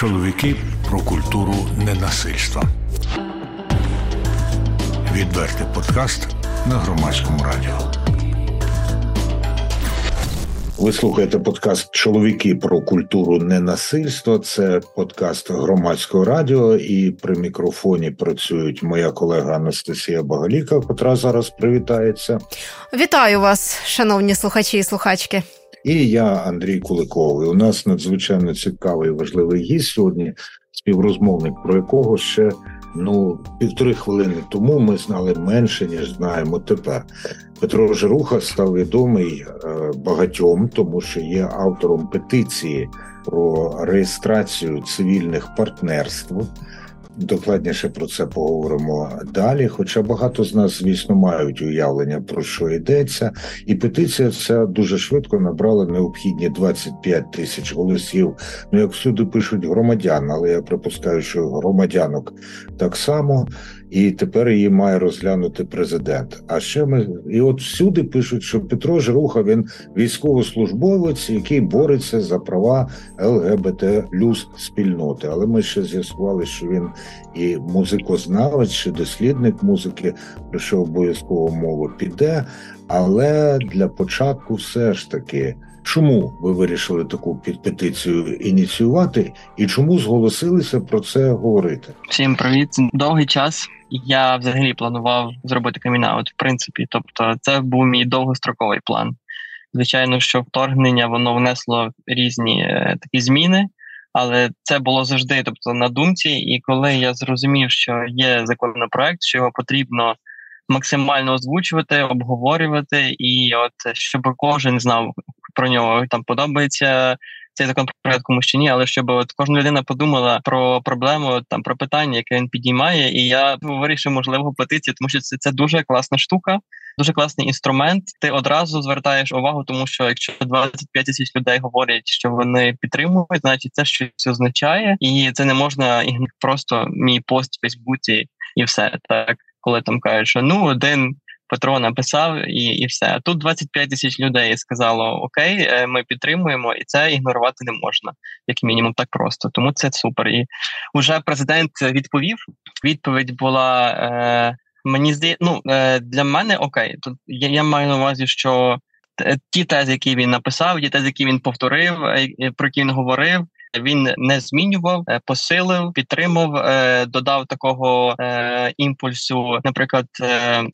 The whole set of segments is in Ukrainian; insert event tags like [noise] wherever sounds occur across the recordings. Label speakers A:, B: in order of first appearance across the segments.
A: Чоловіки про культуру ненасильства. Відвертий подкаст на громадському радіо. Ви слухаєте подкаст Чоловіки про культуру ненасильства. Це подкаст громадського радіо, і при мікрофоні працюють моя колега Анастасія Багаліка, котра зараз привітається.
B: Вітаю вас, шановні слухачі і слухачки.
A: І я, Андрій Куликовий. У нас надзвичайно цікавий і важливий гість сьогодні, співрозмовник, про якого ще ну півтори хвилини тому ми знали менше ніж знаємо тепер. Петро Жируха став відомий е, багатьом, тому що є автором петиції про реєстрацію цивільних партнерств. Докладніше про це поговоримо далі. Хоча багато з нас, звісно, мають уявлення про що йдеться, і петиція ця дуже швидко набрала необхідні 25 тисяч голосів. Ну як всюди пишуть громадян, але я припускаю, що громадянок так само і тепер її має розглянути президент. А ще ми і от всюди пишуть, що Петро Жируха він військовослужбовець, який бореться за права ЛГБТ люс спільноти. Але ми ще з'ясували, що він і музикознавець, чи дослідник музики, про що обов'язково мова піде. Але для початку все ж таки. Чому ви вирішили таку петицію ініціювати, і чому зголосилися про це говорити?
C: Всім привіт! Довгий час я взагалі планував зробити камінаут, в принципі. Тобто, це був мій довгостроковий план. Звичайно, що вторгнення воно внесло різні е, такі зміни, але це було завжди, тобто на думці. І коли я зрозумів, що є законопроект, що його потрібно максимально озвучувати, обговорювати, і от щоб кожен знав про нього там подобається цей законопроект комусь чи ні, але щоб от кожна людина подумала про проблему, там про питання, яке він підіймає, і я вирішив можливо петицію, тому що це, це дуже класна штука. Дуже класний інструмент. Ти одразу звертаєш увагу, тому що якщо 25 тисяч людей говорять, що вони підтримують, значить це щось означає, і це не можна просто мій пост в Фейсбуці і все так. Коли там кажуть, що ну один Петро написав і і все. А тут 25 тисяч людей сказало: Окей, е, ми підтримуємо, і це ігнорувати не можна, як мінімум, так просто. Тому це супер. І вже президент відповів. Відповідь була е, мені здає, ну е, для мене окей. Тут я, я маю на увазі, що ті тези, які він написав, ті тези, які він повторив, е, про які він говорив. Він не змінював, е, посилив, підтримав, е, додав такого е, імпульсу, наприклад,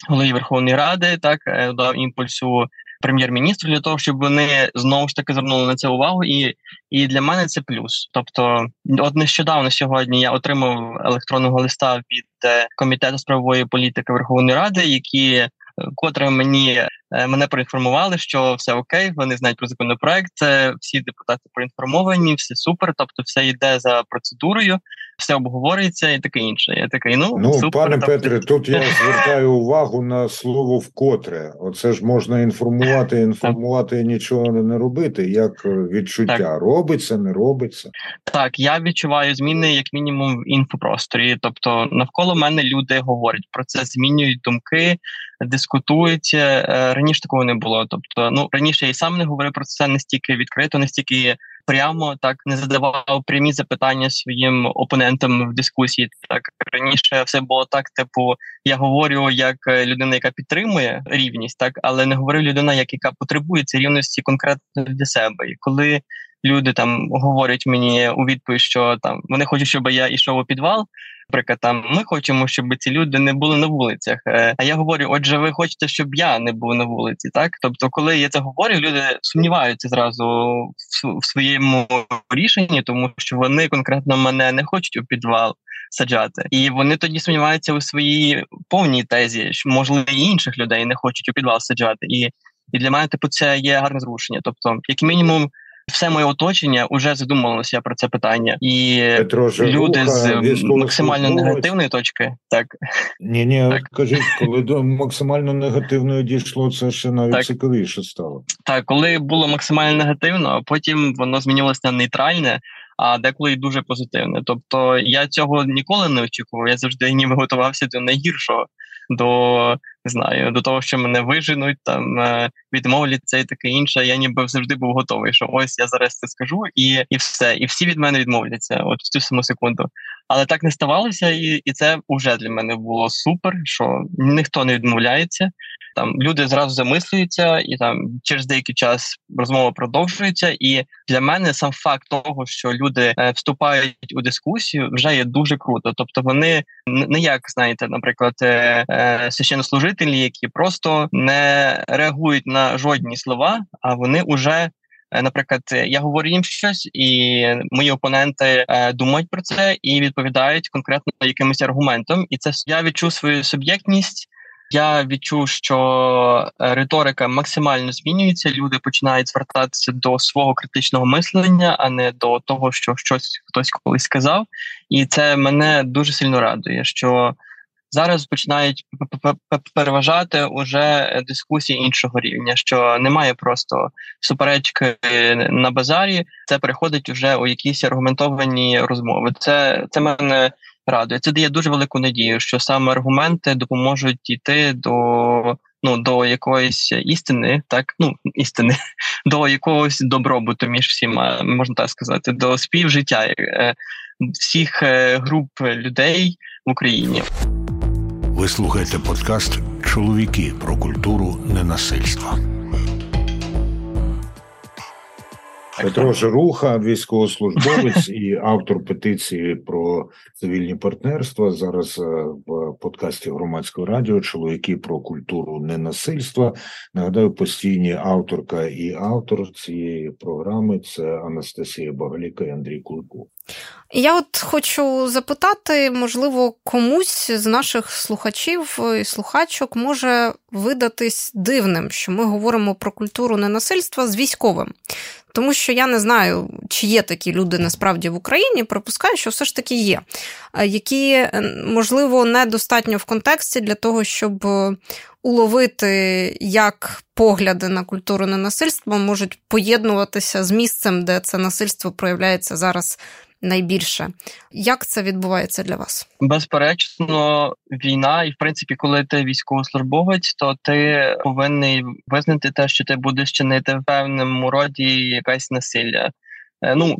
C: голові Верховної Ради, так додав імпульсу прем'єр-міністру для того, щоб вони знову ж таки звернули на це увагу, і і для мене це плюс. Тобто, от нещодавно сьогодні я отримав електронного листа від комітету з правової політики Верховної Ради, які котре мені мене проінформували, що все окей, вони знають про законопроект. Всі депутати проінформовані, все супер. Тобто, все йде за процедурою, все обговорюється і таке інше. Я такий, ну
A: ну
C: супер,
A: пане тобто... Петре. Тут я [laughs] звертаю увагу на слово вкотре. Оце ж можна інформувати, інформувати і нічого не робити. Як відчуття так. робиться, не робиться.
C: Так, я відчуваю зміни як мінімум в інфопросторі. Тобто, навколо мене люди говорять про це, змінюють думки дискутують. Е, раніше такого не було. Тобто, ну раніше я і сам не говорив про це настільки відкрито, настільки прямо так не задавав прямі запитання своїм опонентам в дискусії. Так раніше все було так. Типу, я говорю як людина, яка підтримує рівність, так але не говорю людина, як яка потребує цієї рівності конкретно для себе. І коли люди там говорять мені у відповідь, що там вони хочуть, щоб я йшов у підвал. Наприклад, там ми хочемо, щоб ці люди не були на вулицях. Е, а я говорю: отже, ви хочете, щоб я не був на вулиці, так? Тобто, коли я це говорю, люди сумніваються зразу в своєму рішенні, тому що вони конкретно мене не хочуть у підвал саджати, і вони тоді сумніваються у своїй повній тезі, що можливо і інших людей не хочуть у підвал саджати. І і для мене типу це є гарне зрушення. Тобто, як мінімум все моє оточення вже задумалося про це питання, і
A: Петро
C: люди з максимально негативної точки, так
A: ні, ні, так. кажіть, коли до [laughs] максимально негативної дійшло, це ще навіть так. цікавіше стало.
C: Так, коли було максимально негативно, а потім воно змінилося на нейтральне. А деколи й дуже позитивне. Тобто я цього ніколи не очікував. Я завжди ніби готувався до найгіршого, до не знаю, до того, що мене виженуть, там е, відмовляться і таке інше. Я ніби завжди був готовий, що ось я зараз це скажу, і і все. І всі від мене відмовляться, от в цю саму секунду. Але так не ставалося, і і це вже для мене було супер. Що ніхто не відмовляється. Там люди зразу замислюються, і там через деякий час розмова продовжується. І для мене сам факт того, що люди е, вступають у дискусію, вже є дуже круто. Тобто, вони не як знаєте, наприклад, е, е, які просто не реагують на жодні слова, а вони вже Е, наприклад, я говорю їм щось, і мої опоненти е, думають про це і відповідають конкретно якимось аргументом. І це я відчув свою суб'єктність. Я відчув, що е, риторика максимально змінюється. Люди починають звертатися до свого критичного мислення, а не до того, що щось хтось колись сказав. І це мене дуже сильно радує. що зараз починають переважати уже дискусії іншого рівня, що немає просто суперечки на базарі, це переходить вже у якісь аргументовані розмови. Це це мене радує. Це дає дуже велику надію, що саме аргументи допоможуть йти до. Ну, до якоїсь істини, так ну істини, [laughs] до якогось добробуту між всіма, можна так сказати, до співжиття е, всіх е, груп людей в Україні.
D: Ви слухаєте подкаст Чоловіки про культуру ненасильства.
A: Петро Жируха, військовослужбовець і автор петиції про цивільні партнерства. Зараз е, в подкасті громадського радіо Чоловіки про культуру ненасильства. Нагадаю, постійні авторка і автор цієї програми це Анастасія Багаліка і Андрій Кулико.
B: Я от хочу запитати, можливо, комусь з наших слухачів і слухачок може видатись дивним, що ми говоримо про культуру ненасильства з військовим. Тому що я не знаю, чи є такі люди насправді в Україні. Припускаю, що все ж таки є, які, можливо, недостатньо в контексті для того, щоб уловити, як погляди на культуру ненасильства можуть поєднуватися з місцем, де це насильство проявляється зараз найбільше. Як це відбувається для вас?
C: Безперечно, війна, і в принципі, коли ти військовослужбовець, то ти повинен визнати те, що ти будеш чинити в певному роді якесь насилля. Е, ну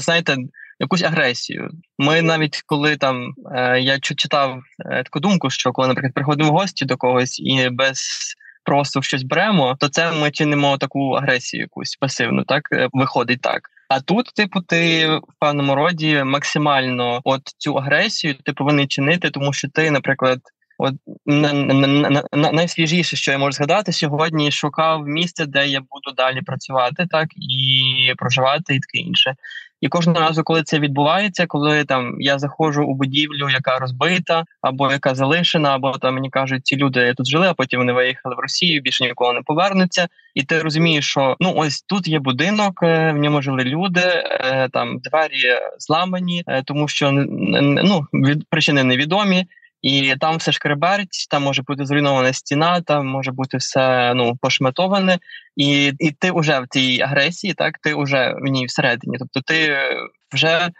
C: знаєте. Якусь агресію. Ми навіть коли там е, я читав е, таку думку, що коли, наприклад, приходимо в гості до когось і без просто щось беремо, то це ми чинимо таку агресію, якусь пасивну, так виходить так. А тут, типу, ти в певному роді максимально от цю агресію ти повинен чинити, тому що ти, наприклад, от на, на, на, на найсвіжіше, що я можу згадати, сьогодні шукав місце, де я буду далі працювати, так і проживати, і таке інше. І кожного разу, коли це відбувається, коли там я заходжу у будівлю, яка розбита, або яка залишена, або там мені кажуть, ці люди тут жили, а потім вони виїхали в Росію, більше ніколи не повернуться. І ти розумієш, що ну ось тут є будинок, е, в ньому жили люди, е, там двері зламані, е, тому що ну від причини невідомі. І там все шкреберть, там може бути зруйнована стіна, там може бути все ну пошматоване, і і ти вже в цій агресії, так ти вже в ній всередині. Тобто ти вже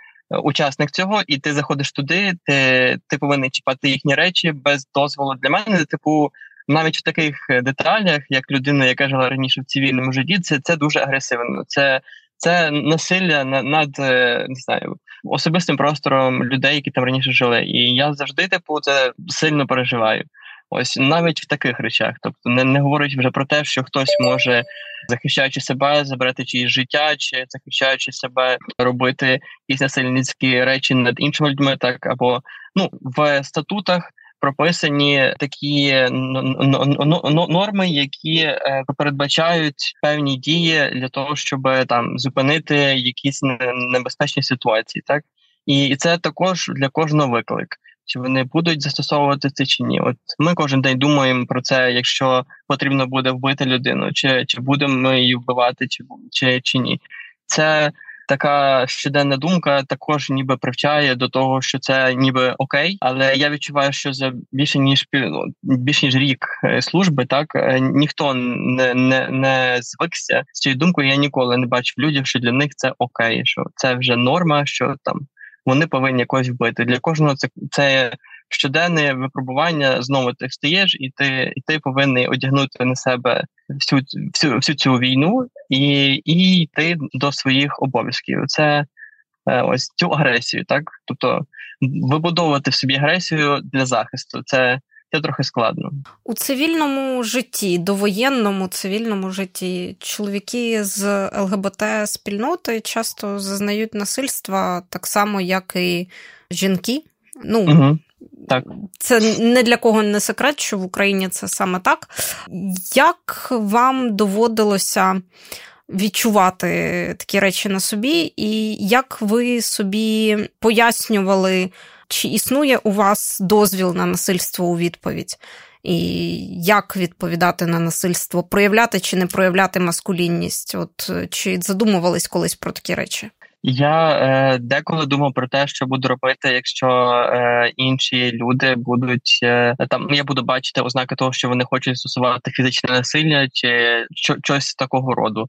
C: учасник цього, і ти заходиш туди, ти ти повинен чіпати їхні речі без дозволу для мене. Типу, навіть в таких деталях, як людина, яка жила раніше в цивільному житті, це це дуже агресивно. Це це насилля над е, не знаю особистим простором людей, які там раніше жили. І я завжди типу це сильно переживаю. Ось навіть в таких речах, тобто не не говорить вже про те, що хтось може, захищаючи себе, забрати чиїсь життя, чи захищаючи себе, робити якісь насильницькі речі над іншими людьми, так або ну в статутах прописані такі норми, які е, передбачають певні дії для того, щоб там зупинити якісь небезпечні ситуації, так і це також для кожного виклик. Чи вони будуть застосовувати це чи ні? От ми кожен день думаємо про це, якщо потрібно буде вбити людину, чи чи будемо ми її вбивати, чи чи, чи ні? Це така щоденна думка також ніби привчає до того, що це ніби окей, але я відчуваю, що за більше ніж ну, більше ніж рік е, служби, так е, ніхто не не, не звикся з цією думкою. Я ніколи не бачив людях, що для них це окей, що це вже норма, що там вони повинні якось вбити. Для кожного це це щоденне випробування знову ти встаєш, і ти і ти повинен одягнути на себе всю всю, всю цю війну і і йти до своїх обов'язків. Це е, ось цю агресію, так тобто вибудовувати в собі агресію для захисту. Це це трохи складно
B: у цивільному житті, довоєнному цивільному житті. Чоловіки з ЛГБТ спільноти часто зазнають насильства так само, як і жінки. Ну,
C: угу. Так.
B: Це не для кого не секрет, що в Україні це саме так. Як вам доводилося відчувати такі речі на собі, і як ви собі пояснювали, чи існує у вас дозвіл на насильство у відповідь? І як відповідати на насильство, проявляти чи не проявляти маскулінність? От чи задумувались колись про такі речі?
C: Я е, деколи думав про те, що буду робити, якщо е, інші люди будуть е, там. Я буду бачити ознаки того, що вони хочуть стосувати фізичне насилля чи що, щось такого роду.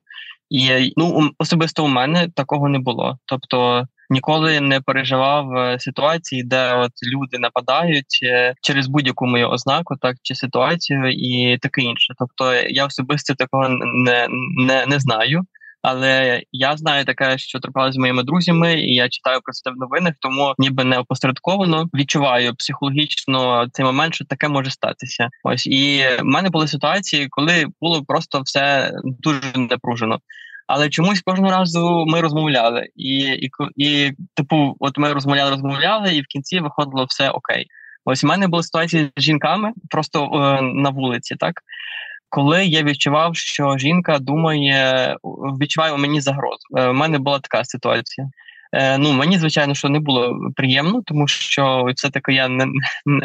C: І ну особисто у мене такого не було. Тобто ніколи не переживав е, ситуації, де от люди нападають е, через будь-яку мою ознаку, так чи ситуацію, і таке інше. Тобто я особисто такого не, не, не знаю. Але я знаю таке, що трапилося з моїми друзями, і я читаю про це в новинах, тому ніби не опосередковано відчуваю психологічно цей момент, що таке може статися. Ось і в мене були ситуації, коли було просто все дуже напружено. Але чомусь кожного разу ми розмовляли, і і, і типу, от ми розмовляли, розмовляли, і в кінці виходило все окей. Ось у мене були ситуації з жінками просто е, на вулиці, так коли я відчував, що жінка думає, відчуває у мені загрозу. Е, у мене була така ситуація. Е, ну мені звичайно, що не було приємно, тому що все таки я не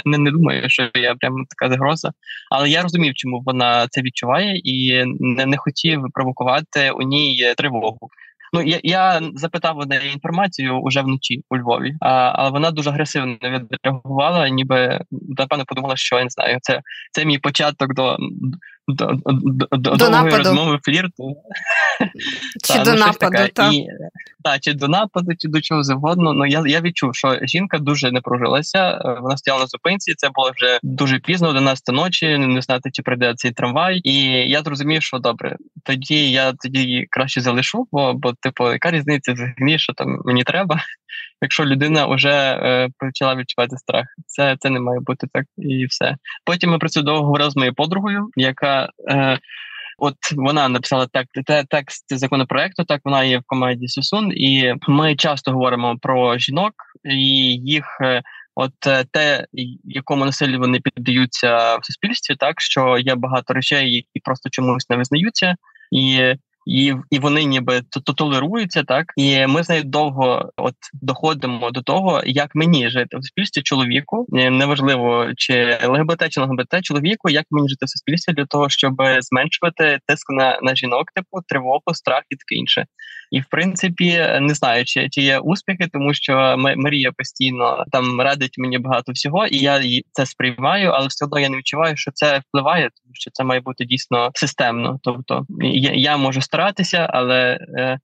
C: не, не думаю, що я прямо така загроза. Але я розумів, чому вона це відчуває, і не, не хотів провокувати у ній тривогу. Ну я я запитав у неї інформацію уже вночі у Львові, а, але вона дуже агресивно відреагувала, ніби напевно подумала, що я не знаю. Це це мій початок до до, до, до, до нападу. розмови флірту.
B: Чи та, до ну, нападу, так. І,
C: та, чи до нападу, чи до чого завгодно. Ну я я відчув, що жінка дуже не прожилася. Е, вона стояла на зупинці. Це було вже дуже пізно, 11 ночі. Не знати, чи прийде цей трамвай. І я зрозумів, що добре, тоді я тоді краще залишу, бо бо, типу, яка різниця взагалі, що там мені треба [laughs] якщо людина вже е, почала відчувати страх. Це це не має бути так і все. Потім ми про це довго говорили з моєю подругою, яка е, от вона написала так, текст законопроекту. Так вона є в команді Сусун, і ми часто говоримо про жінок і їх. Е, от е, те, якому насиллю вони піддаються в суспільстві, так що є багато речей, які просто чомусь не визнаються, і і і вони ніби то толеруються, так і ми з нею довго от доходимо до того, як мені жити в суспільстві чоловіку, неважливо чи ЛГБТ чи ЛГБТ чоловіку, як мені жити в суспільстві для того, щоб зменшувати тиск на на жінок, типу тривогу, страх і таке інше. І в принципі не знаю, чи чи є успіхи, тому що Марія постійно там радить мені багато всього, і я це сприймаю, але все одно я не відчуваю, що це впливає, тому що це має бути дійсно системно. Тобто я, я можу старатися, але е,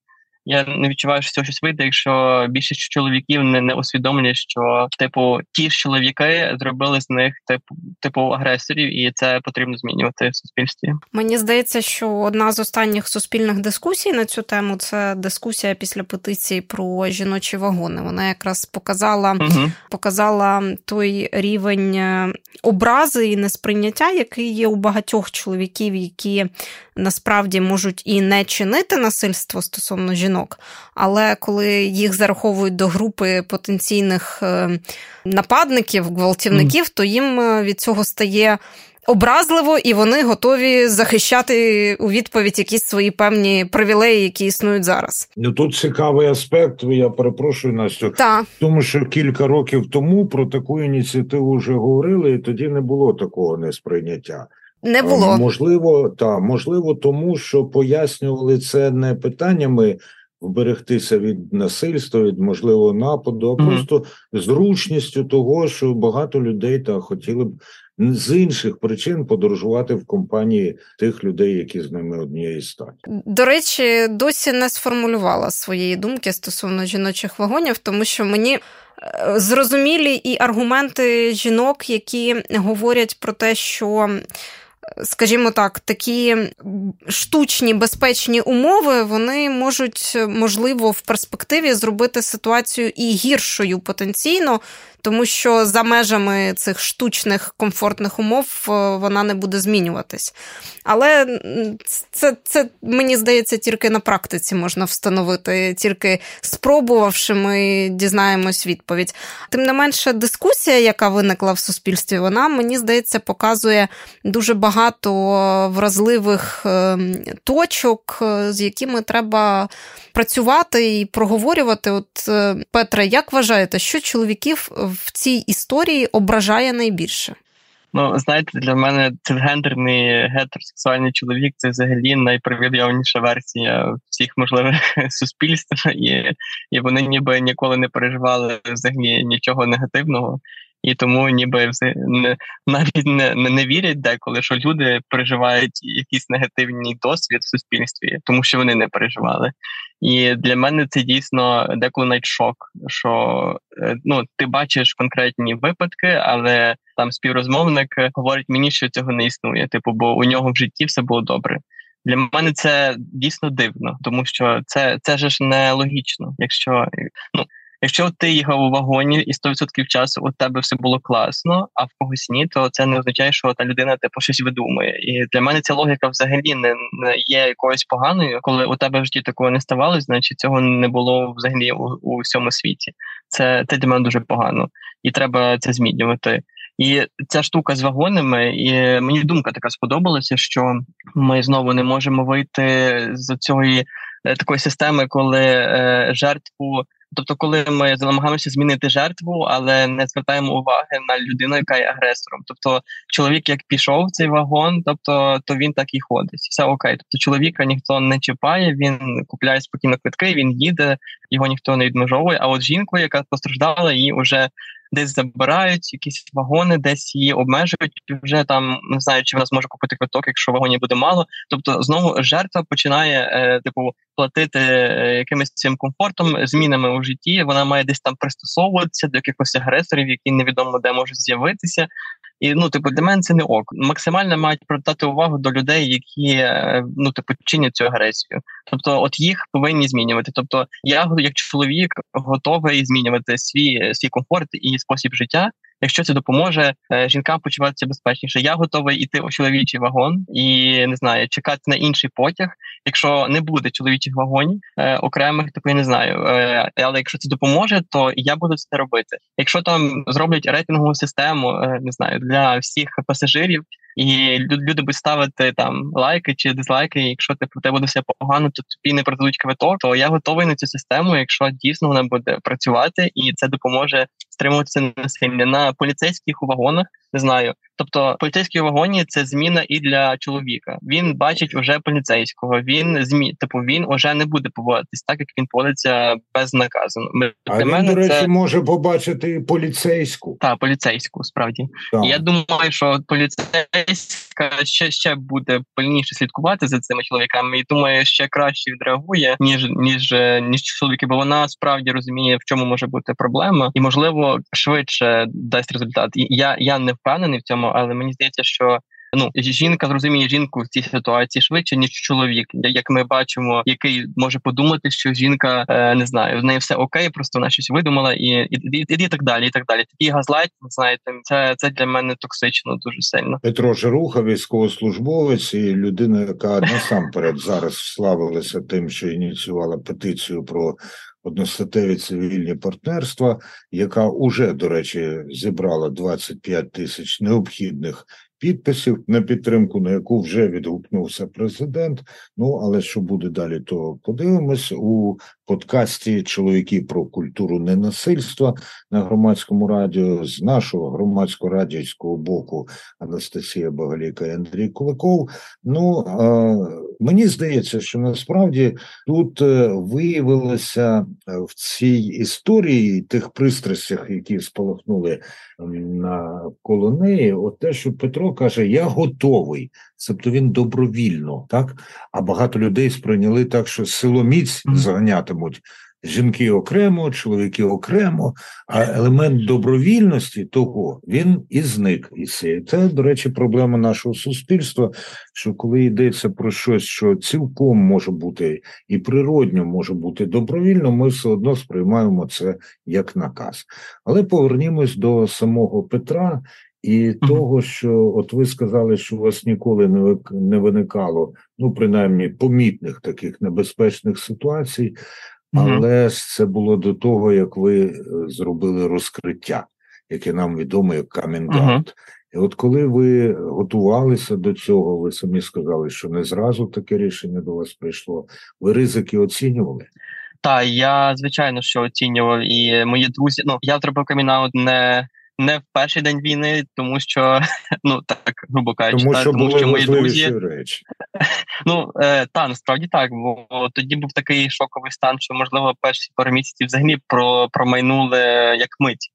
C: я не відчуваю, що цього щось вийде, якщо більшість чоловіків не не усвідомлює, що типу ті ж чоловіки зробили з них типу типу агресорів, і це потрібно змінювати в суспільстві.
B: Мені здається, що одна з останніх суспільних дискусій на цю тему це дискусія після петиції про жіночі вагони. Вона якраз показала, угу. показала той рівень е, образи і несприйняття, який є у багатьох чоловіків, які насправді можуть і не чинити насильство стосовно жінок, але коли їх зараховують до групи потенційних е, нападників, гвалтівників, то їм е, від цього стає. Образливо, і вони готові захищати у відповідь якісь свої певні привілеї, які існують зараз.
A: Ну тут цікавий аспект. Я перепрошую Настю,
B: Так.
A: тому що кілька років тому про таку ініціативу вже говорили, і тоді не було такого несприйняття.
B: Не було
A: можливо, та можливо, тому що пояснювали це не питаннями вберегтися від насильства, від можливого нападу, а mm-hmm. просто зручністю того, що багато людей та хотіли б з інших причин подорожувати в компанії тих людей, які з ними однієї статі.
B: До речі, досі не сформулювала своєї думки стосовно жіночих вагонів, тому що мені Зрозумілі і аргументи жінок, які говорять про те, що скажімо так, такі штучні безпечні умови, вони можуть, можливо, в перспективі зробити ситуацію і гіршою потенційно, тому що за межами цих штучних комфортних умов е, вона не буде змінюватись. Але це, це мені здається, тільки на практиці можна встановити, тільки спробувавши, ми дізнаємось відповідь. Тим не менше, дискусія, яка виникла в суспільстві, вона мені здається показує дуже багато вразливих ем, точок, е, з якими треба працювати і проговорювати. От е, Петре, як вважаєте, що чоловіків в цій історії ображає найбільше?
C: Ну, знаєте, для мене цисгендерний гетеросексуальний чоловік це взагалі найпривідйовніша версія всіх можливих [laughs] суспільств, і і вони ніби ніколи не переживали взагалі нічого негативного. І тому ніби не, навіть не, не вірять деколи, що люди переживають якийсь негативний досвід в суспільстві, тому що вони не переживали. І для мене це дійсно деколи навіть шок, що е, ну ти бачиш конкретні випадки, але там співрозмовник говорить мені, що цього не існує. Типу, бо у нього в житті все було добре. Для мене це дійсно дивно, тому що це це ж не логічно. Якщо ну Якщо ти їхав у вагоні і 100% часу у тебе все було класно, а в когось ні, то це не означає, що та людина типу щось видумує. І для мене ця логіка взагалі не, є якоюсь поганою. Коли у тебе в житті такого не ставалося, значить цього не було взагалі у, у всьому світі. Це це для мене дуже погано, і треба це змінювати. І ця штука з вагонами, і мені думка така сподобалася, що ми знову не можемо вийти з цієї е, такої системи, коли е, жертву Тобто, коли ми намагаємося змінити жертву, але не звертаємо уваги на людину, яка є агресором. Тобто, чоловік як пішов в цей вагон, тобто то він так і ходить. Все окей. Тобто чоловіка ніхто не чіпає, він купляє спокійно квитки, він їде, його ніхто не відмежовує. А от жінку, яка постраждала, її вже десь забирають якісь вагони, десь її обмежують. Вже там не знаю, чи вона зможе купити квиток, якщо вагонів буде мало. Тобто, знову жертва починає е, типу платити е, якимось цим комфортом, змінами у житті. Вона має десь там пристосовуватися до якихось агресорів, які невідомо де можуть з'явитися. І ну, типу, для мене це не ок. Максимально мають привертати увагу до людей, які е, ну типу чинять цю агресію. Тобто, от їх повинні змінювати. Тобто, я як чоловік готовий змінювати свій свій комфорт і спосіб життя якщо це допоможе е, жінкам почуватися безпечніше. Я готовий іти у чоловічий вагон і не знаю, чекати на інший потяг. Якщо не буде чоловічих вагонів е, окремих, то я не знаю. Е, але якщо це допоможе, то я буду це робити. Якщо там зроблять рейтингову систему, не знаю, для всіх пасажирів. І люди будуть ставити там лайки чи дизлайки. і Якщо ти про тебе буде все погано, то тобі не продадуть квиток. То я готовий на цю систему, якщо дійсно вона буде працювати, і це допоможе стримуватися насильно на поліцейських у вагонах. Не знаю, тобто поліцейські вагоні це зміна і для чоловіка. Він бачить уже поліцейського. Він змі, типу він уже не буде поводитись так, як він поводиться безнаказано.
A: А він, мене до речі, це... може побачити поліцейську.
C: Так, поліцейську справді. Так. Я думаю, що поліцейська ще ще буде пильніше слідкувати за цими чоловіками, і думаю, ще краще відреагує ніж ніж ніж чоловіки, бо вона справді розуміє, в чому може бути проблема, і можливо швидше дасть результат. І я я не впевнений в цьому, але мені здається, що ну жінка зрозуміє жінку в цій ситуації швидше ніж чоловік, як ми бачимо, який може подумати, що жінка е, не знаю, в неї все окей, просто вона щось видумала, і і, і, і так далі. І так далі. Такий газлайт, знаєте, це це для мене токсично дуже сильно.
A: Петро Жируха, військовослужбовець і людина, яка насамперед зараз славилася тим, що ініціювала петицію про одностатеві цивільні партнерства, яка уже, до речі, зібрала 25 тисяч необхідних підписів на підтримку, на яку вже відгукнувся президент. Ну але що буде далі, то подивимось у подкасті Чоловіки про культуру ненасильства на громадському радіо з нашого громадсько радійського боку Анастасія Багаліка і Андрій Куликов. Ну мені здається, що насправді тут е, виявилося е, в цій історії тих пристрастях, які спалахнули навколо неї, от те, що Петро каже: Я готовий, тобто він добровільно, так? А багато людей сприйняли так, що силоміць заганятимуть жінки окремо, чоловіки окремо, а елемент добровільності того він і зник із Це, до речі, проблема нашого суспільства. Що коли йдеться про щось, що цілком може бути і природньо може бути добровільно, ми все одно сприймаємо це як наказ. Але повернімось до самого Петра. І того, що от ви сказали, що у вас ніколи не не виникало, ну принаймні помітних таких небезпечних ситуацій, але ж це було до того, як ви е, зробили розкриття, яке нам відомо як камінгаут. І от коли ви готувалися до цього, ви самі сказали, що не зразу таке рішення до вас прийшло. Ви ризики оцінювали?
C: Так, я звичайно що оцінював, і мої друзі. Ну я зробив камінаут не не в перший день війни, тому що [laughs] ну так грубо кажучи,
A: тому що,
C: тому
A: що мої друзі речі. [laughs]
C: Ну е, та насправді так, бо тоді був такий шоковий стан, що можливо перші пару місяців взагалі про промайнули як мить.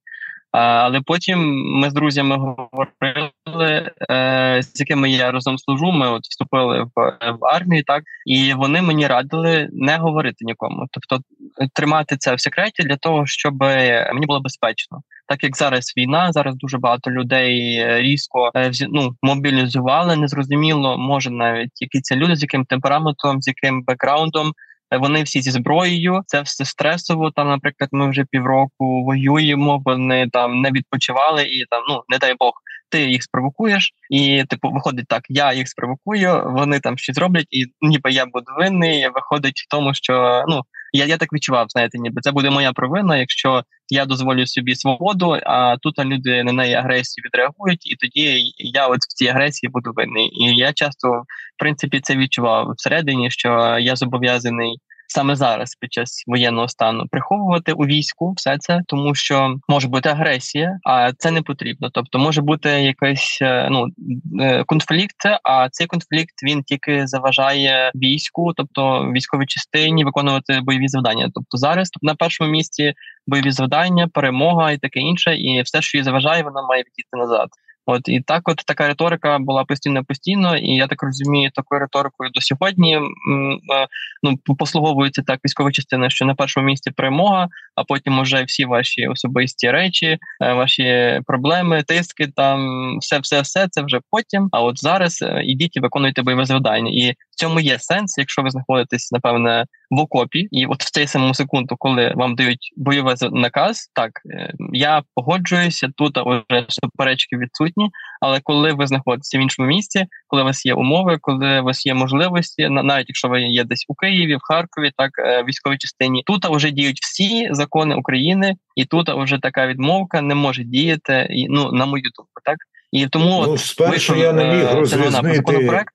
C: Але потім ми з друзями говорили, е, з якими я разом служу. Ми от вступили в, в армію, так і вони мені радили не говорити нікому, тобто тримати це в секреті для того, щоб мені було безпечно. Так як зараз війна, зараз дуже багато людей різко е, ну, мобілізували. Незрозуміло, може навіть які це люди з яким темпераментом, з яким бекграундом. Вони всі зі зброєю, це все стресово. Там, наприклад, ми вже півроку воюємо. Вони там не відпочивали, і там ну не дай Бог, ти їх спровокуєш, і типу виходить так: я їх спровокую, вони там щось роблять, і ніби я буду винний. Виходить в тому, що ну я я так відчував, знаєте, ніби це буде моя провина, якщо я дозволю собі свободу, а тут люди на неї агресію відреагують, і тоді я от в цій агресії буду винний. І я часто в принципі це відчував всередині, що я зобов'язаний саме зараз, під час воєнного стану, приховувати у війську все це, тому що може бути агресія, а це не потрібно. Тобто може бути якийсь е, ну е, конфлікт, а цей конфлікт він тільки заважає війську, тобто військовій частині виконувати бойові завдання. Тобто зараз на першому місці бойові завдання, перемога і таке інше, і все, що їй заважає, вона має відійти назад. От і так, от така риторика була постійно постійно, і я так розумію, такою риторикою до сьогодні е, ну послуговується так військова частина, що на першому місці перемога, а потім уже всі ваші особисті речі, е, ваші проблеми, тиски, там все, все, все це вже потім. А от зараз е, ідіть і виконуйте бойове завдання, і в цьому є сенс, якщо ви знаходитесь напевне в окопі, і от в цей самому секунду, коли вам дають бойовий наказ, так я погоджуюся тут. Уже суперечки відсутні. Але коли ви знаходитеся в іншому місці, коли у вас є умови, коли у вас є можливості, навіть якщо ви є десь у Києві, в Харкові, так е, військовій частині, тут вже діють всі закони України, і тут вже така відмовка не може діяти. Ну на мою думку, так. І тому
A: ну, спершу я не міг е, розрізнити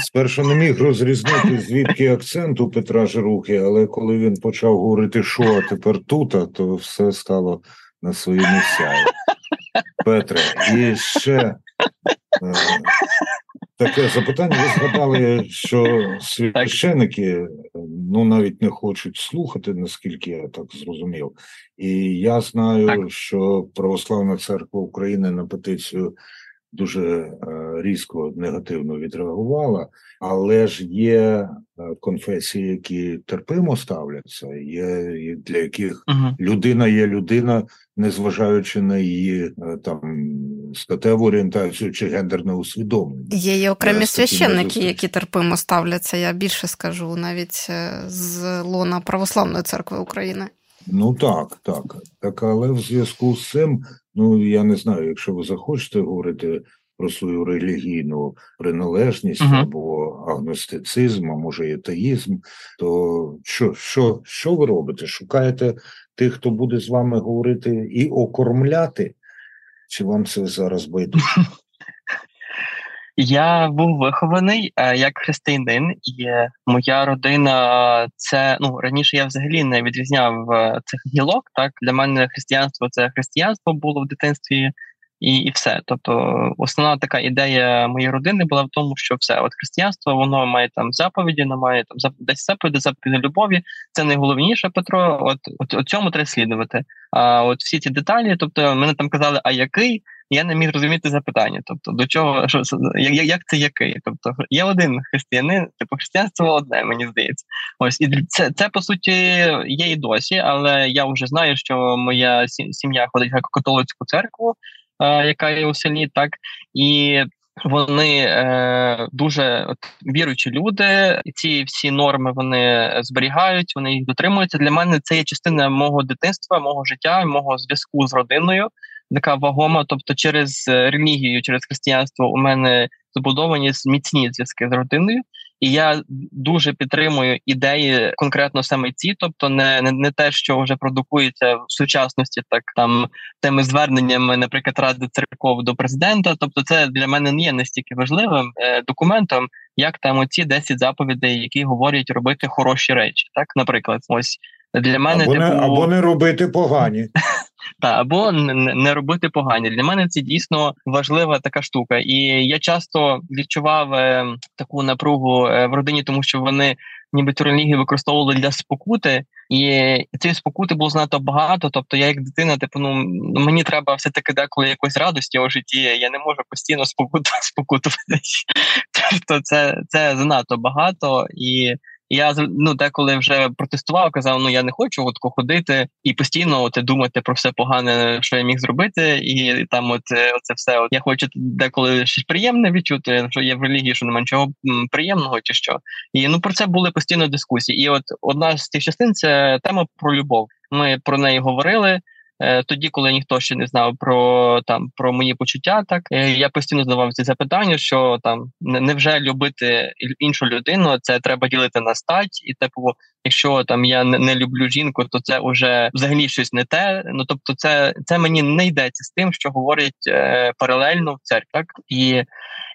A: спершу не міг розрізнити звідки акцент у Петра Жируки, але коли він почав говорити, що а тепер тут, то все стало на свої місця. Петре, і ще е, таке запитання. Ви згадали, що священики ну навіть не хочуть слухати, наскільки я так зрозумів. І я знаю, так. що Православна церква України на петицію дуже е, різко негативно відреагувала, але ж є е, конфесії, які терпимо ставляться, є для яких uh людина є людина, незважаючи на її е, там статеву орієнтацію чи гендерне усвідомлення.
B: Є і окремі священники, які терпимо ставляться. Я більше скажу навіть з лона Православної церкви України.
A: Ну так, так. Так, але в зв'язку з цим, ну я не знаю, якщо ви захочете говорити про свою релігійну приналежність uh-huh. або агностицизм, а може і атеїзм, то що, що, що ви робите? Шукаєте тих, хто буде з вами говорити і окормляти? Чи вам це зараз байдуже? [laughs]
C: Я був вихований е, як християнин, і моя родина це ну раніше я взагалі не відрізняв е, цих гілок. Так для мене християнство це християнство було в дитинстві, і і все. Тобто, основна така ідея моєї родини була в тому, що все от християнство воно має там заповіді, воно має там десь заповіді, заповіді любові. Це найголовніше Петро. От, от, от цьому треба слідувати. А от всі ці деталі, тобто мене там казали, а який я не міг зрозуміти запитання. Тобто, до чого що як, як це який? Тобто є один християнин, типу християнство одне, мені здається. Ось і це це по суті є і досі, але я вже знаю, що моя сім'я ходить в католицьку церкву, яка є у селі, так і вони е, дуже от, віруючі люди, ці всі норми вони зберігають, вони їх дотримуються. Для мене це є частина мого дитинства, мого життя, мого зв'язку з родиною, така вагома. Тобто, через релігію, через християнство у мене забудовані міцні зв'язки з родиною. І я дуже підтримую ідеї конкретно саме ці, тобто не не, не те, що вже продукується в сучасності, так там тими зверненнями, наприклад, ради церков до президента. Тобто, це для мене не є настільки важливим е, документом, як там оці 10 заповідей, які говорять робити хороші речі. Так, наприклад, ось для мене
A: або,
C: типу...
A: не, або не робити погані.
C: Та або не робити погані для мене це дійсно важлива така штука, і я часто відчував е, таку напругу е, в родині, тому що вони ніби релігію використовували для спокути, і цієї спокути було знато багато. Тобто, я як дитина, типу, ну мені треба все таки деколи якоїсь радості у житті. Я не можу постійно [laughs] спокутувати. Тобто, це це занадто багато і я ну, деколи вже протестував, казав, ну я не хочу от ходити і постійно от, думати про все погане, що я міг зробити, і там, от е, оце все. От я хочу деколи щось приємне відчути, що є в релігії, що немає нічого приємного, чи що. І ну про це були постійно дискусії. І от одна з тих частин це тема про любов. Ми про неї говорили. Е, тоді, коли ніхто ще не знав про там про мої почуття, так е, я постійно задавав ці запитання, що там невже любити іншу людину, це треба ділити на стать, і типу, якщо там я не, люблю жінку, то це вже взагалі щось не те. Ну тобто, це це мені не йдеться з тим, що говорять е, паралельно в церкві. Так? І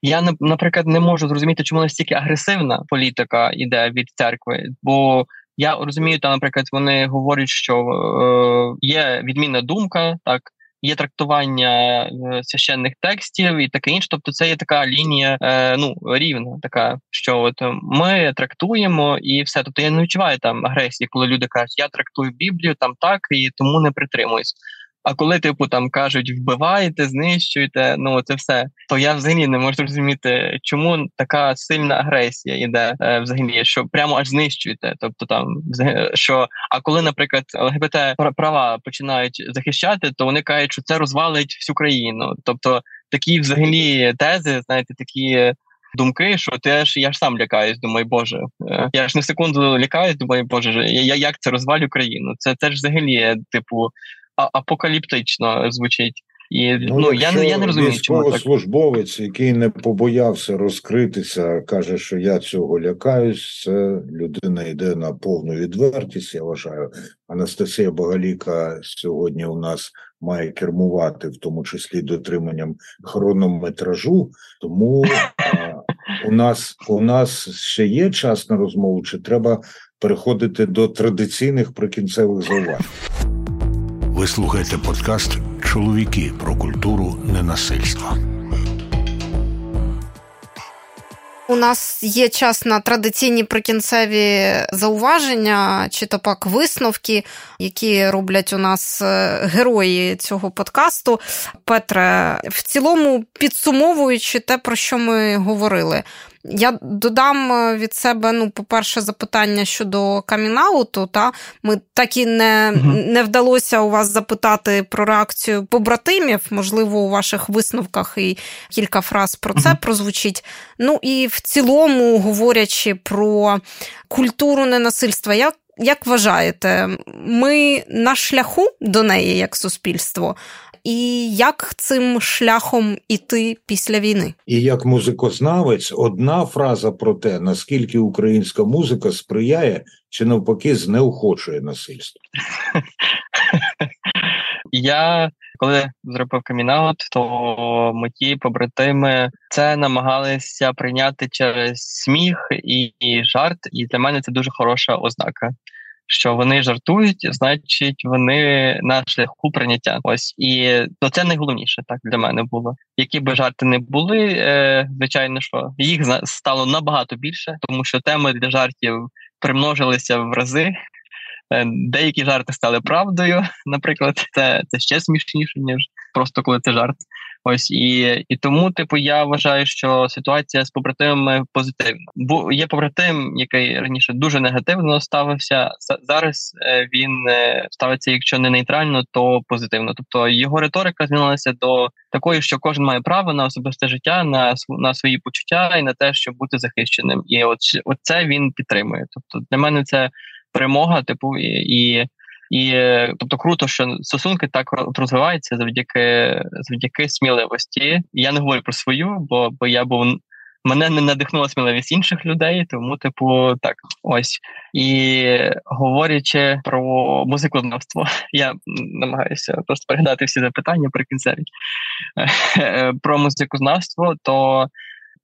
C: я наприклад не можу зрозуміти, чому настільки агресивна політика йде від церкви, бо я розумію, там, наприклад, вони говорять, що е, є відмінна думка, так. Є трактування е, священних текстів і таке інше. Тобто, це є така лінія е, ну рівна, така що от ми трактуємо і все. Тобто я не відчуваю там агресії, коли люди кажуть, я трактую Біблію там так і тому не притримуюсь. А коли, типу, там кажуть, вбиваєте, знищуєте, ну це все, то я взагалі не можу зрозуміти, чому така сильна агресія йде е, взагалі, що прямо аж знищуєте. Тобто там що, а коли, наприклад, ЛГБТ права починають захищати, то вони кажуть, що це розвалить всю країну. Тобто такі взагалі тези, знаєте, такі. Думки, що теж я ж сам лякаюсь, думаю, Боже, е, я ж на секунду лякаюсь, думаю, Боже, я як це розвалю країну? Це це ж взагалі, типу, апокаліптично звучить. І ну, ну я я не розумію, чому так.
A: службовець, який не побоявся розкритися, каже, що я цього лякаюсь. Це людина йде на повну відвертість. Я вважаю, Анастасія Богаліка сьогодні у нас має кермувати, в тому числі дотриманням хронометражу. Тому у нас у нас ще є час на розмову, чи треба переходити до традиційних прикінцевих зауважень.
D: Ви слухаєте подкаст Чоловіки про культуру ненасильства.
B: У нас є час на традиційні прикінцеві зауваження, чи то пак висновки, які роблять у нас е, герої цього подкасту. Петре, в цілому підсумовуючи те, про що ми говорили. Я додам е, від себе, ну, по-перше, запитання щодо камінауту. Та ми так і не uh не вдалося у вас запитати про реакцію побратимів. Можливо, у ваших висновках і кілька фраз про це uh прозвучить. Ну і в цілому, говорячи про культуру ненасильства, як як вважаєте, ми на шляху до неї як суспільство? І як цим шляхом іти після війни?
A: І як музикознавець, одна фраза про те, наскільки українська музика сприяє чи навпаки знеохочує насильство. [laughs]
C: Я коли зробив камінаут, то мої побратими це намагалися прийняти через сміх і, і жарт, і для мене це дуже хороша ознака що вони жартують, значить вони на шляху прийняття. Ось і то це найголовніше так для мене було. Які би жарти не були, е, звичайно, що їх стало набагато більше, тому що теми для жартів примножилися в рази. Е, деякі жарти стали правдою, [laughs] наприклад, це це ще смішніше, ніж просто коли це жарт. Ось і і тому, типу, я вважаю, що ситуація з побратимами позитивна. Бо є побратим, який раніше дуже негативно ставився. Зараз е, він е, ставиться, якщо не нейтрально, то позитивно. Тобто його риторика змінилася до такої, що кожен має право на особисте життя, на на свої почуття і на те, щоб бути захищеним. І от, от це він підтримує. Тобто для мене це перемога, типу, і. і і тобто круто, що стосунки так розвиваються завдяки завдяки сміливості. Я не говорю про свою, бо бо я був мене не надихнула сміливість інших людей, тому, типу, так ось. І говорячи про музикознавство, [laughs] я намагаюся просто перегадати всі запитання при кінцеві [laughs] про музикознавство, то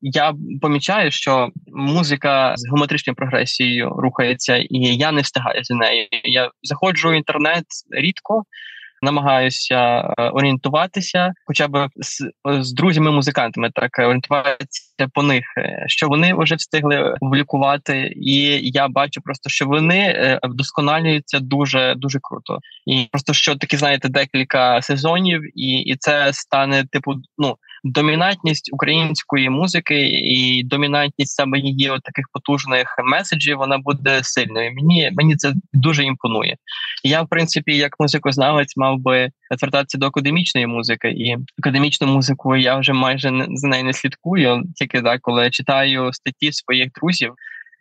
C: я помічаю, що музика з геометричною прогресією рухається, і я не встигаю за нею. Я заходжу в інтернет рідко. Намагаюся е, орієнтуватися, хоча б з, з друзями-музикантами, так орієнтуватися по них, е, що вони вже встигли публікувати, і я бачу просто, що вони е, вдосконалюються дуже дуже круто. І просто що такі знаєте декілька сезонів, і і це стане типу, ну домінантність української музики і домінантність саме її от таких потужних меседжів вона буде сильною. Мені мені це дуже імпонує. Я, в принципі, як музикознавець, мав би звертатися до академічної музики, і академічну музику я вже майже за нею не слідкую. Тільки так, коли читаю статті своїх друзів.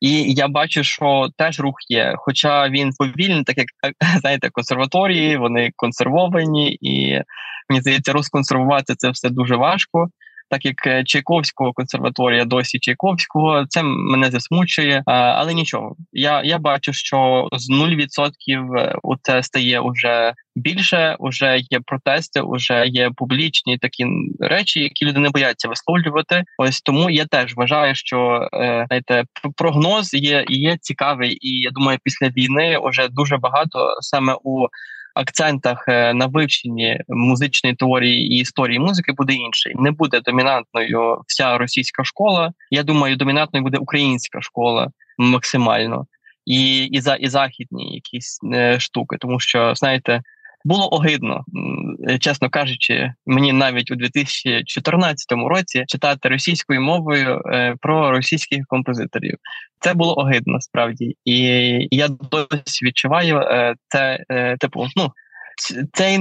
C: І я бачу, що теж рух є, хоча він повільний, так як [laughs] знаєте, консерваторії, вони консервовані, і мені здається, розконсервувати це все дуже важко. Так як е, Чайковського консерваторія досі Чайковського, це мене засмучує, але нічого. Я я бачу, що з 0% е, у це стає уже більше. Уже є протести, уже є публічні такі речі, які люди не бояться висловлювати. Ось тому я теж вважаю, що е, знаєте, прогноз є є цікавий, і я думаю, після війни вже дуже багато саме у акцентах е, на вивченні музичної теорії і історії музики буде інший. Не буде домінантною вся російська школа. Я думаю, домінантною буде українська школа максимально. І і за і західні якісь е, штуки, тому що знаєте, було огидно, чесно кажучи, мені навіть у 2014 році читати російською мовою е, про російських композиторів. Це було огидно справді, і я досі відчуваю е, це, е, типу, ну це,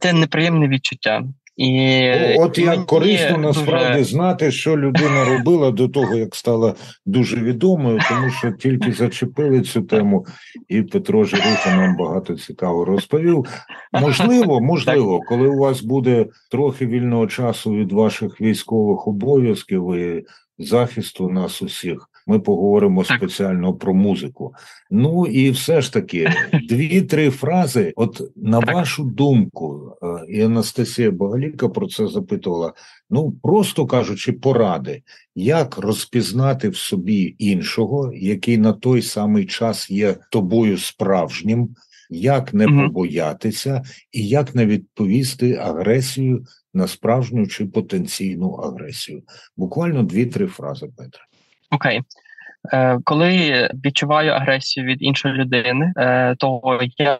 C: це неприємне відчуття. І
A: От як корисно насправді дуже... знати, що людина робила до того, як стала дуже відомою, тому що тільки зачепили цю тему, і Петро Жируха нам багато цікаво розповів. Можливо, можливо, коли у вас буде трохи вільного часу від ваших військових обов'язків і захисту нас усіх. Ми поговоримо так. спеціально про музику. Ну і все ж таки, [laughs] дві-три фрази. От на так. вашу думку, е, і Анастасія Богаліка про це запитувала. Ну просто кажучи, поради, як розпізнати в собі іншого, який на той самий час є тобою справжнім, як не побоятися, і як не відповісти агресію на справжню чи потенційну агресію. Буквально дві-три фрази, Петре.
C: Окей. Е, коли відчуваю агресію від іншої людини, е, то я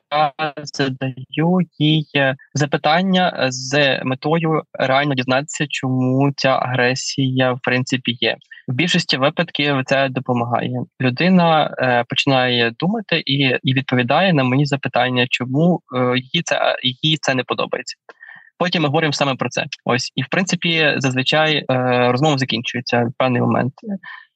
C: задаю їй запитання з метою реально дізнатися, чому ця агресія в принципі є. В більшості випадків це допомагає. Людина е, починає думати і і відповідає на мої запитання, чому їй це їй це не подобається. Потім ми говоримо саме про це. Ось і в принципі зазвичай е, розмова закінчується в певний момент.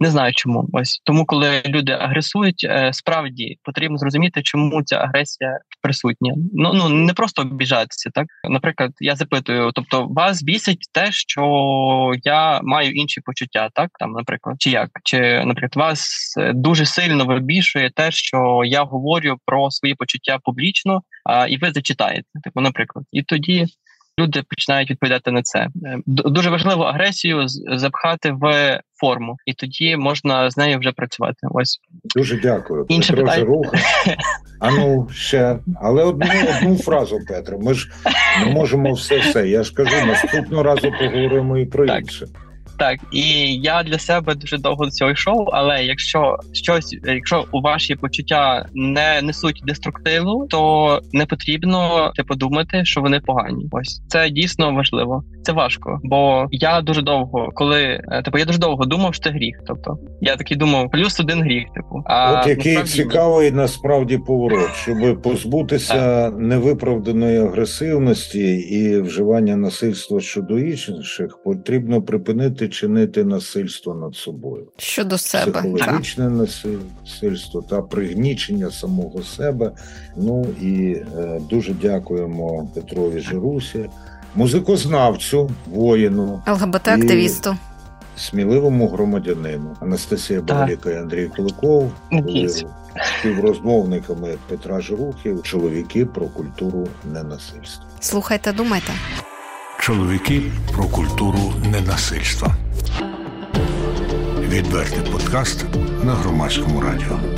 C: Не знаю чому. Ось тому, коли люди агресують, е, справді потрібно зрозуміти, чому ця агресія присутня. Ну ну не просто обіжатися. Так, наприклад, я запитую, тобто вас бісить те, що я маю інші почуття, так там, наприклад, чи як, чи наприклад, вас е, дуже сильно вибішує те, що я говорю про свої почуття публічно, а і ви зачитаєте, типу, наприклад, і тоді люди починають відповідати на це. Е, дуже важливо агресію запхати в форму, і тоді можна з нею вже працювати. Ось
A: дуже дякую. Інше питання. рух. [laughs] А ну ще, але одну одну фразу, Петро. Ми ж не можемо все все. Я ж кажу, наступного разу поговоримо і про так. інше.
C: Так, і я для себе дуже довго до цього йшов. Але якщо щось, якщо у ваші почуття не несуть деструктиву, то не потрібно типу думати, що вони погані. Ось це дійсно важливо. Це важко, бо я дуже довго, коли е, типу, я дуже довго думав, що це гріх. Тобто я такий думав, плюс один гріх. Типу,
A: а от який насправді... цікавий насправді поворот, щоб позбутися невиправданої агресивності і вживання насильства щодо інших, потрібно припинити чинити насильство над собою
B: щодо себе
A: психологічне так. насильство та пригнічення самого себе. Ну і е, дуже дякуємо Петрові Жирусі музикознавцю, воїну,
B: ЛГБТ-активісту.
A: Сміливому громадянину Анастасія Багаліка і Андрій Куликов були співрозмовниками Петра Жирухів, чоловіки про культуру ненасильства.
B: Слухайте, думайте.
D: Чоловіки про культуру ненасильства. Відвертий подкаст на громадському радіо.